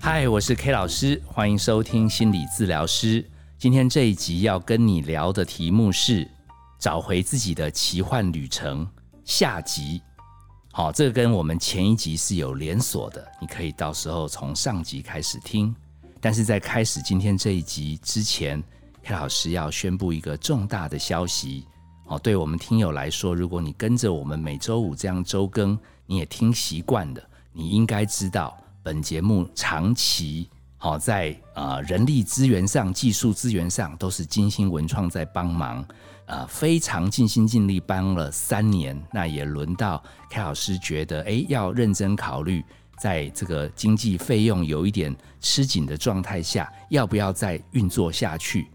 嗨，我是 K 老师，欢迎收听心理治疗师。今天这一集要跟你聊的题目是找回自己的奇幻旅程下集。好，这个跟我们前一集是有连锁的，你可以到时候从上集开始听。但是在开始今天这一集之前，K 老师要宣布一个重大的消息。哦，对我们听友来说，如果你跟着我们每周五这样周更，你也听习惯了，你应该知道。本节目长期好在呃人力资源上、技术资源上都是金星文创在帮忙，呃非常尽心尽力帮了三年，那也轮到 K 老师觉得哎要认真考虑，在这个经济费用有一点吃紧的状态下，要不要再运作下去？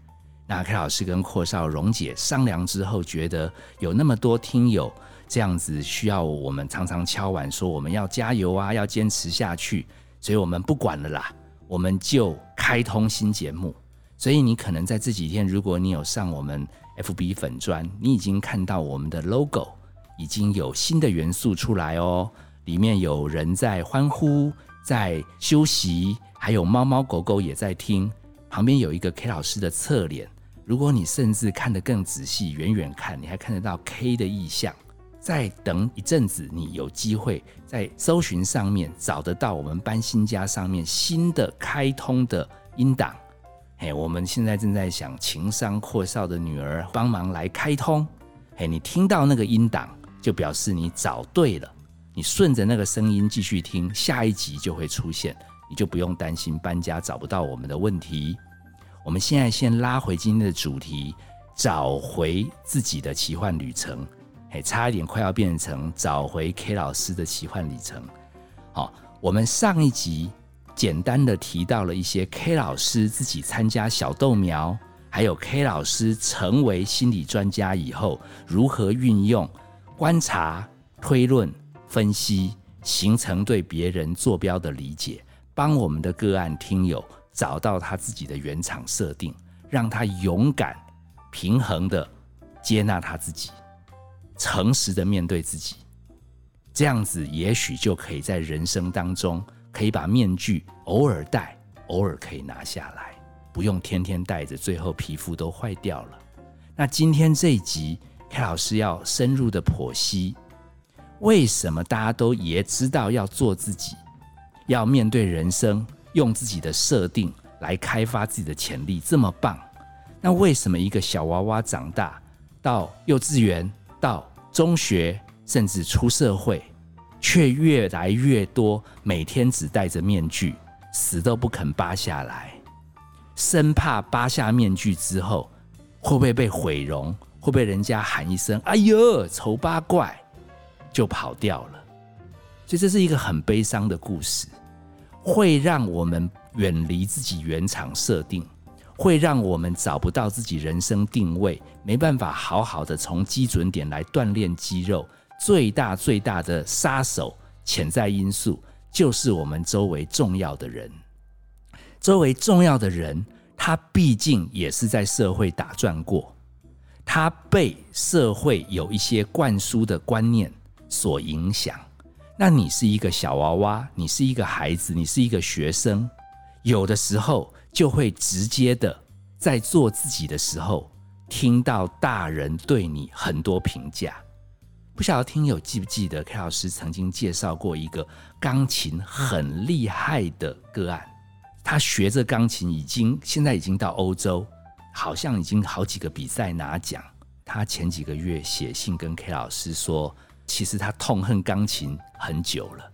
那 K 老师跟阔少荣姐商量之后，觉得有那么多听友这样子需要我们常常敲碗说我们要加油啊，要坚持下去。所以我们不管了啦，我们就开通新节目。所以你可能在这几天，如果你有上我们 FB 粉砖，你已经看到我们的 logo 已经有新的元素出来哦。里面有人在欢呼，在休息，还有猫猫狗狗也在听。旁边有一个 K 老师的侧脸。如果你甚至看得更仔细，远远看，你还看得到 K 的意象。再等一阵子，你有机会在搜寻上面找得到我们搬新家上面新的开通的音档。嘿，我们现在正在想情商阔少的女儿帮忙来开通。嘿，你听到那个音档，就表示你找对了。你顺着那个声音继续听，下一集就会出现，你就不用担心搬家找不到我们的问题。我们现在先拉回今天的主题，找回自己的奇幻旅程。哎，差一点快要变成找回 K 老师的奇幻旅程。好，我们上一集简单的提到了一些 K 老师自己参加小豆苗，还有 K 老师成为心理专家以后，如何运用观察、推论、分析，形成对别人坐标的理解，帮我们的个案听友找到他自己的原厂设定，让他勇敢、平衡的接纳他自己。诚实的面对自己，这样子也许就可以在人生当中，可以把面具偶尔戴，偶尔可以拿下来，不用天天戴着，最后皮肤都坏掉了。那今天这一集，K 老师要深入的剖析，为什么大家都也知道要做自己，要面对人生，用自己的设定来开发自己的潜力，这么棒？那为什么一个小娃娃长大到幼稚园到中学甚至出社会，却越来越多每天只戴着面具，死都不肯扒下来，生怕扒下面具之后会不会被毁容，会被人家喊一声“哎呦，丑八怪”就跑掉了。所以这是一个很悲伤的故事，会让我们远离自己原厂设定。会让我们找不到自己人生定位，没办法好好的从基准点来锻炼肌肉。最大最大的杀手潜在因素就是我们周围重要的人。周围重要的人，他毕竟也是在社会打转过，他被社会有一些灌输的观念所影响。那你是一个小娃娃，你是一个孩子，你是一个学生，有的时候。就会直接的在做自己的时候，听到大人对你很多评价。不晓得听友记不记得，K 老师曾经介绍过一个钢琴很厉害的个案。他学着钢琴，已经现在已经到欧洲，好像已经好几个比赛拿奖。他前几个月写信跟 K 老师说，其实他痛恨钢琴很久了。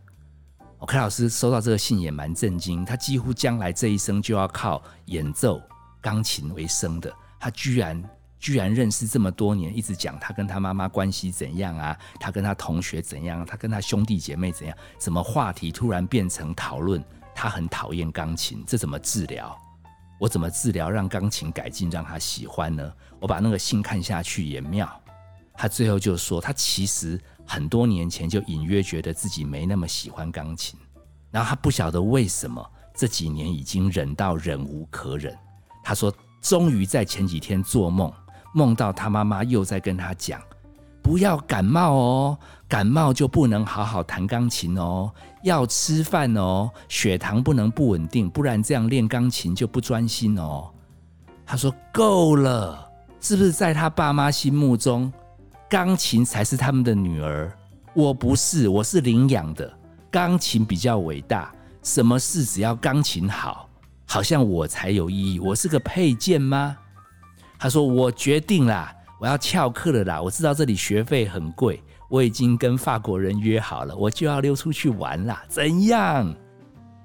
K 老师收到这个信也蛮震惊，他几乎将来这一生就要靠演奏钢琴为生的，他居然居然认识这么多年，一直讲他跟他妈妈关系怎样啊，他跟他同学怎样，他跟他兄弟姐妹怎样，什么话题突然变成讨论他很讨厌钢琴，这怎么治疗？我怎么治疗让钢琴改进，让他喜欢呢？我把那个信看下去也妙，他最后就说他其实。很多年前就隐约觉得自己没那么喜欢钢琴，然后他不晓得为什么这几年已经忍到忍无可忍。他说，终于在前几天做梦，梦到他妈妈又在跟他讲，不要感冒哦，感冒就不能好好弹钢琴哦，要吃饭哦，血糖不能不稳定，不然这样练钢琴就不专心哦。他说够了，是不是在他爸妈心目中，钢琴才是他们的女儿？我不是，我是领养的，钢琴比较伟大。什么事只要钢琴好，好像我才有意义。我是个配件吗？他说：“我决定啦，我要翘课了啦。我知道这里学费很贵，我已经跟法国人约好了，我就要溜出去玩啦。怎样？”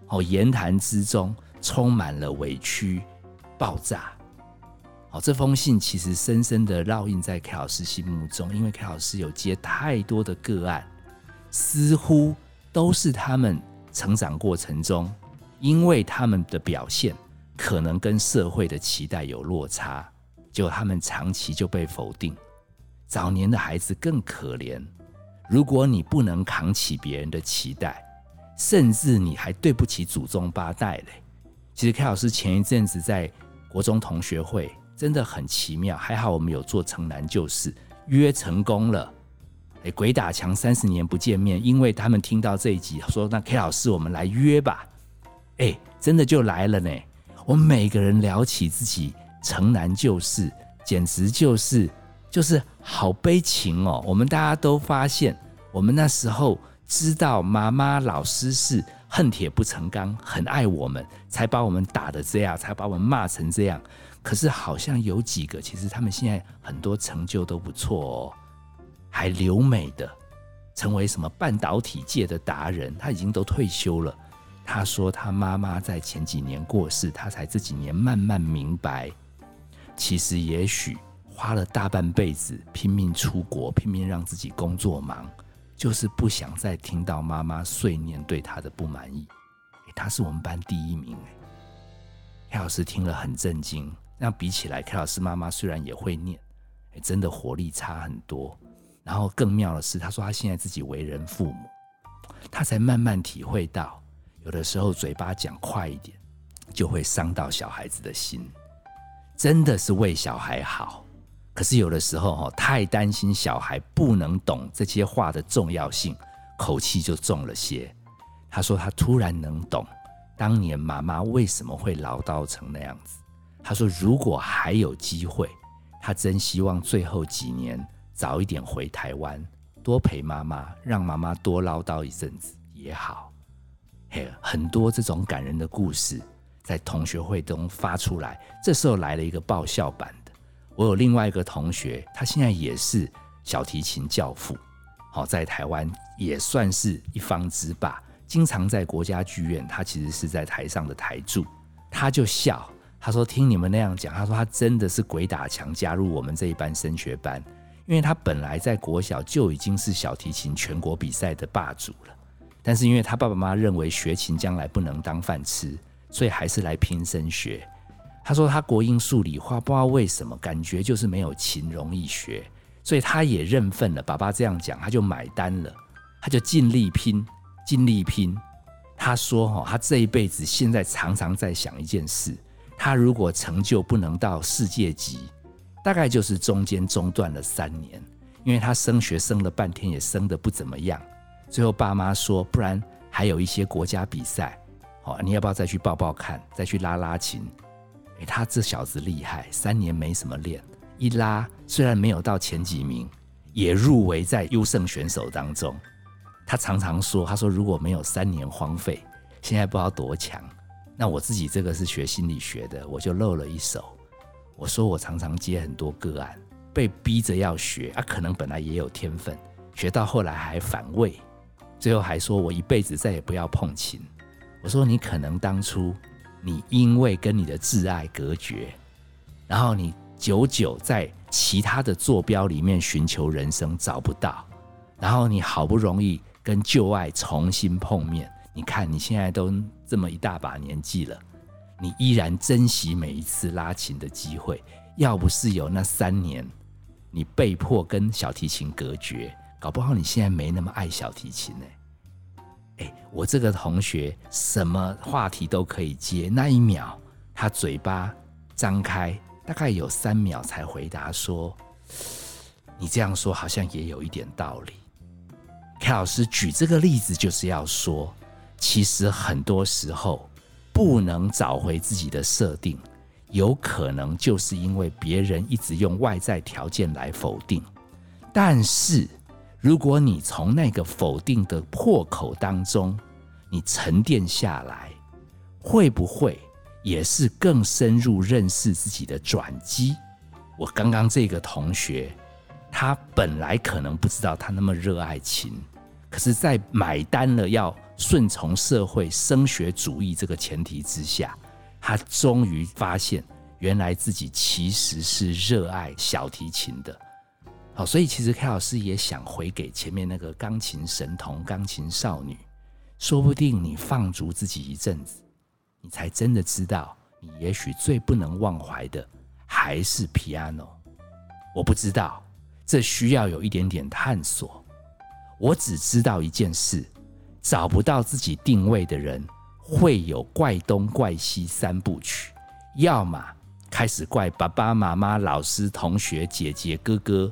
哦，言谈之中充满了委屈、爆炸。哦，这封信其实深深的烙印在 K 老师心目中，因为 K 老师有接太多的个案，似乎都是他们。成长过程中，因为他们的表现可能跟社会的期待有落差，就他们长期就被否定。早年的孩子更可怜，如果你不能扛起别人的期待，甚至你还对不起祖宗八代嘞。其实 K 老师前一阵子在国中同学会真的很奇妙，还好我们有做城南旧事，约成功了。哎，鬼打墙三十年不见面，因为他们听到这一集，说那 K 老师，我们来约吧。哎，真的就来了呢。我们每个人聊起自己城南旧事，简直就是就是好悲情哦。我们大家都发现，我们那时候知道妈妈老师是恨铁不成钢，很爱我们，才把我们打的这样，才把我们骂成这样。可是好像有几个，其实他们现在很多成就都不错哦。还留美的，成为什么半导体界的达人？他已经都退休了。他说他妈妈在前几年过世，他才这几年慢慢明白，其实也许花了大半辈子拼命出国，拼命让自己工作忙，就是不想再听到妈妈碎念对他的不满意。他是我们班第一名哎，K 老师听了很震惊。那比起来凯老师妈妈虽然也会念，哎，真的活力差很多。然后更妙的是，他说他现在自己为人父母，他才慢慢体会到，有的时候嘴巴讲快一点，就会伤到小孩子的心。真的是为小孩好，可是有的时候哈，太担心小孩不能懂这些话的重要性，口气就重了些。他说他突然能懂，当年妈妈为什么会唠叨成那样子。他说如果还有机会，他真希望最后几年。早一点回台湾，多陪妈妈，让妈妈多唠叨一阵子也好。嘿，很多这种感人的故事在同学会中发出来。这时候来了一个爆笑版的。我有另外一个同学，他现在也是小提琴教父，好，在台湾也算是一方之霸，经常在国家剧院，他其实是在台上的台柱。他就笑，他说：“听你们那样讲，他说他真的是鬼打墙加入我们这一班升学班。”因为他本来在国小就已经是小提琴全国比赛的霸主了，但是因为他爸爸妈妈认为学琴将来不能当饭吃，所以还是来拼升学。他说他国英数理化不知道为什么感觉就是没有琴容易学，所以他也认份了。爸爸这样讲，他就买单了，他就尽力拼，尽力拼。他说：“哈，他这一辈子现在常常在想一件事，他如果成就不能到世界级。”大概就是中间中断了三年，因为他升学升了半天也升的不怎么样，最后爸妈说，不然还有一些国家比赛，哦，你要不要再去报报看，再去拉拉琴？哎，他这小子厉害，三年没什么练，一拉虽然没有到前几名，也入围在优胜选手当中。他常常说，他说如果没有三年荒废，现在不知道多强。那我自己这个是学心理学的，我就露了一手。我说我常常接很多个案，被逼着要学，啊，可能本来也有天分，学到后来还反胃，最后还说我一辈子再也不要碰琴。我说你可能当初你因为跟你的挚爱隔绝，然后你久久在其他的坐标里面寻求人生找不到，然后你好不容易跟旧爱重新碰面，你看你现在都这么一大把年纪了。你依然珍惜每一次拉琴的机会，要不是有那三年，你被迫跟小提琴隔绝，搞不好你现在没那么爱小提琴呢。哎，我这个同学什么话题都可以接，那一秒他嘴巴张开，大概有三秒才回答说：“你这样说好像也有一点道理。凯老师举这个例子，就是要说，其实很多时候不能找回自己的设定，有可能就是因为别人一直用外在条件来否定。但是，如果你从那个否定的破口当中，你沉淀下来，会不会也是更深入认识自己的转机？我刚刚这个同学。他本来可能不知道他那么热爱琴，可是，在买单了要顺从社会升学主义这个前提之下，他终于发现，原来自己其实是热爱小提琴的。好，所以其实 K 老师也想回给前面那个钢琴神童、钢琴少女，说不定你放逐自己一阵子，你才真的知道，你也许最不能忘怀的还是 piano。我不知道。这需要有一点点探索。我只知道一件事：找不到自己定位的人，会有怪东怪西三部曲。要么开始怪爸爸妈妈、老师、同学、姐姐、哥哥；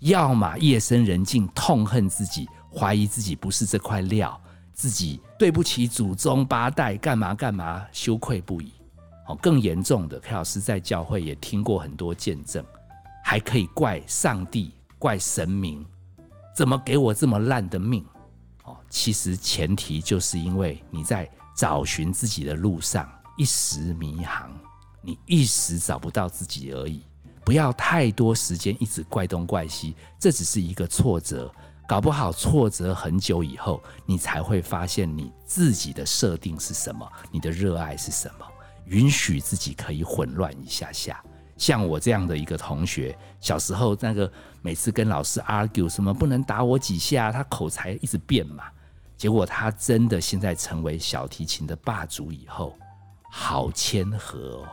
要么夜深人静痛恨自己，怀疑自己不是这块料，自己对不起祖宗八代，干嘛干嘛，羞愧不已。哦，更严重的，K 老师在教会也听过很多见证。还可以怪上帝、怪神明，怎么给我这么烂的命？其实前提就是因为你在找寻自己的路上一时迷航，你一时找不到自己而已。不要太多时间一直怪东怪西，这只是一个挫折。搞不好挫折很久以后，你才会发现你自己的设定是什么，你的热爱是什么。允许自己可以混乱一下下。像我这样的一个同学，小时候那个每次跟老师 argue 什么不能打我几下，他口才一直变嘛。结果他真的现在成为小提琴的霸主以后，好谦和哦。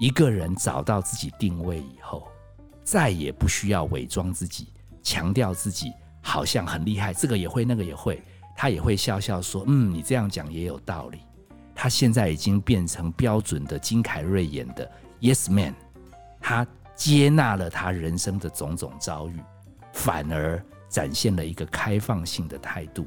一个人找到自己定位以后，再也不需要伪装自己，强调自己好像很厉害，这个也会那个也会，他也会笑笑说：“嗯，你这样讲也有道理。”他现在已经变成标准的金凯瑞演的 Yes Man。他接纳了他人生的种种遭遇，反而展现了一个开放性的态度。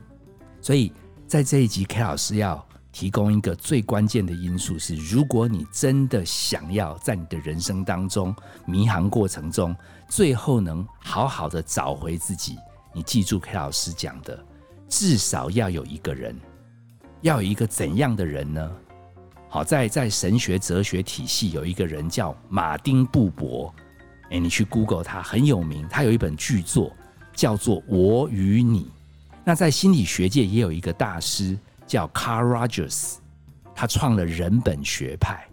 所以在这一集，K 老师要提供一个最关键的因素是：如果你真的想要在你的人生当中迷航过程中，最后能好好的找回自己，你记住 K 老师讲的，至少要有一个人，要有一个怎样的人呢？好在在神学哲学体系有一个人叫马丁布伯，哎，你去 Google 他很有名，他有一本巨作叫做《我与你》。那在心理学界也有一个大师叫 Carl Rogers，他创了人本学派。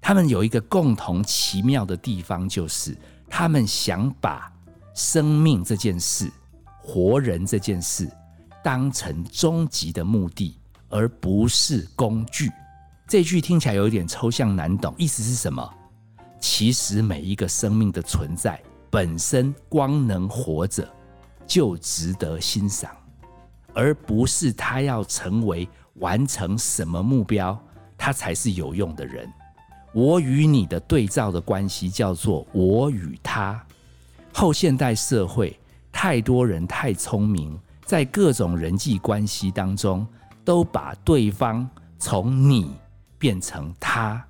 他们有一个共同奇妙的地方，就是他们想把生命这件事、活人这件事当成终极的目的，而不是工具。这句听起来有点抽象难懂，意思是什么？其实每一个生命的存在本身，光能活着就值得欣赏，而不是他要成为完成什么目标，他才是有用的人。我与你的对照的关系叫做我与他。后现代社会，太多人太聪明，在各种人际关系当中，都把对方从你。变成他，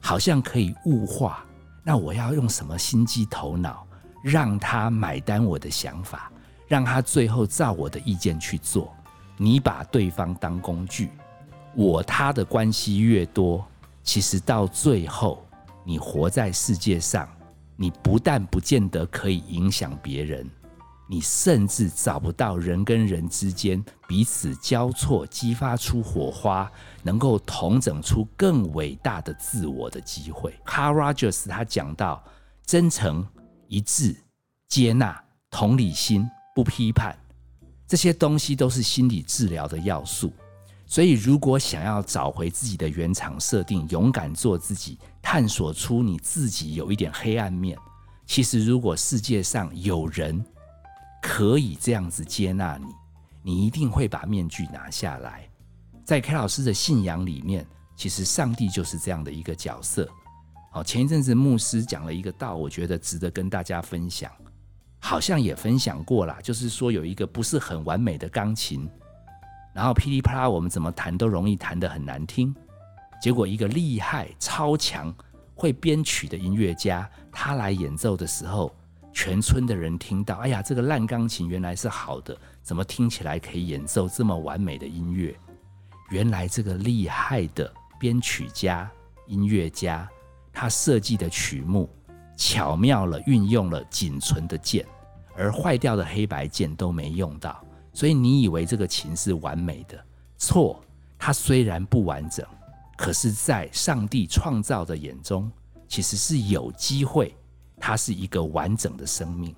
好像可以物化。那我要用什么心机头脑，让他买单我的想法，让他最后照我的意见去做？你把对方当工具，我他的关系越多，其实到最后，你活在世界上，你不但不见得可以影响别人。你甚至找不到人跟人之间彼此交错、激发出火花，能够同整出更伟大的自我的机会。Carl Rogers 他讲到，真诚、一致、接纳、同理心、不批判，这些东西都是心理治疗的要素。所以，如果想要找回自己的原厂设定，勇敢做自己，探索出你自己有一点黑暗面，其实如果世界上有人，可以这样子接纳你，你一定会把面具拿下来。在 K 老师的信仰里面，其实上帝就是这样的一个角色。好，前一阵子牧师讲了一个道，我觉得值得跟大家分享。好像也分享过啦，就是说有一个不是很完美的钢琴，然后噼里啪啦，我们怎么弹都容易弹得很难听。结果一个厉害、超强、会编曲的音乐家，他来演奏的时候，全村的人听到，哎呀，这个烂钢琴原来是好的，怎么听起来可以演奏这么完美的音乐？原来这个厉害的编曲家、音乐家，他设计的曲目巧妙了运用了仅存的键，而坏掉的黑白键都没用到，所以你以为这个琴是完美的？错，它虽然不完整。可是，在上帝创造的眼中，其实是有机会，它是一个完整的生命。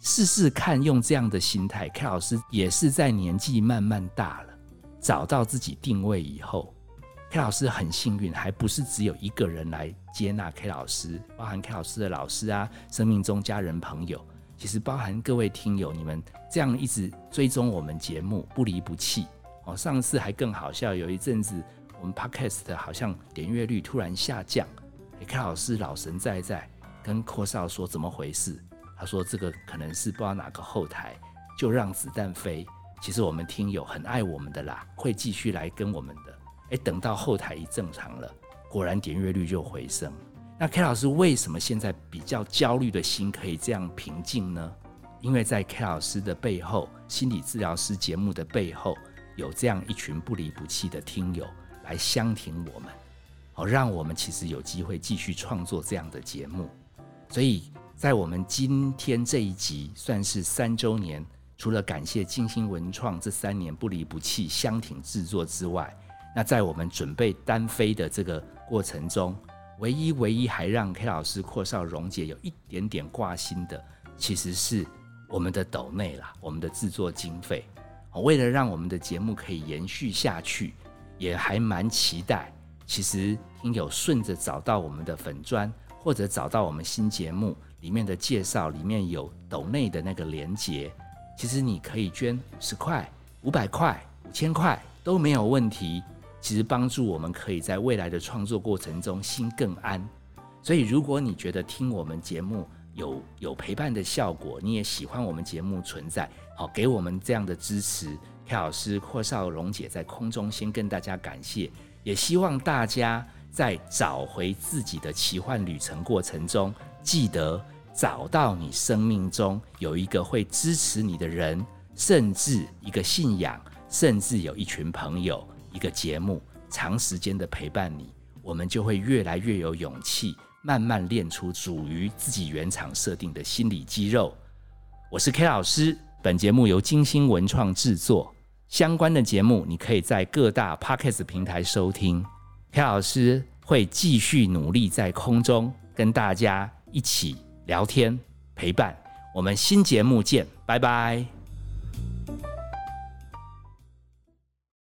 试试看，用这样的心态，K 老师也是在年纪慢慢大了，找到自己定位以后，K 老师很幸运，还不是只有一个人来接纳 K 老师，包含 K 老师的老师啊，生命中家人朋友，其实包含各位听友，你们这样一直追踪我们节目，不离不弃哦。上次还更好笑，有一阵子。我们 Podcast 好像点阅率突然下降，K 老师老神在在跟阔少说怎么回事？他说这个可能是不知道哪个后台就让子弹飞。其实我们听友很爱我们的啦，会继续来跟我们的。哎，等到后台一正常了，果然点阅率就回升。那 K 老师为什么现在比较焦虑的心可以这样平静呢？因为在 K 老师的背后，心理治疗师节目的背后，有这样一群不离不弃的听友。来相挺我们，好让我们其实有机会继续创作这样的节目。所以在我们今天这一集算是三周年，除了感谢金星文创这三年不离不弃相挺制作之外，那在我们准备单飞的这个过程中，唯一唯一还让 K 老师阔少荣姐有一点点挂心的，其实是我们的斗内啦，我们的制作经费。为了让我们的节目可以延续下去。也还蛮期待，其实听友顺着找到我们的粉砖，或者找到我们新节目里面的介绍，里面有斗内的那个连接，其实你可以捐十块、五百块、五千块都没有问题。其实帮助我们可以在未来的创作过程中心更安。所以如果你觉得听我们节目有有陪伴的效果，你也喜欢我们节目存在，好给我们这样的支持。K 老师、阔少荣姐在空中先跟大家感谢，也希望大家在找回自己的奇幻旅程过程中，记得找到你生命中有一个会支持你的人，甚至一个信仰，甚至有一群朋友，一个节目，长时间的陪伴你，我们就会越来越有勇气，慢慢练出属于自己原厂设定的心理肌肉。我是 K 老师，本节目由金星文创制作。相关的节目，你可以在各大 podcast 平台收听。K 老师会继续努力在空中跟大家一起聊天陪伴。我们新节目见，拜拜。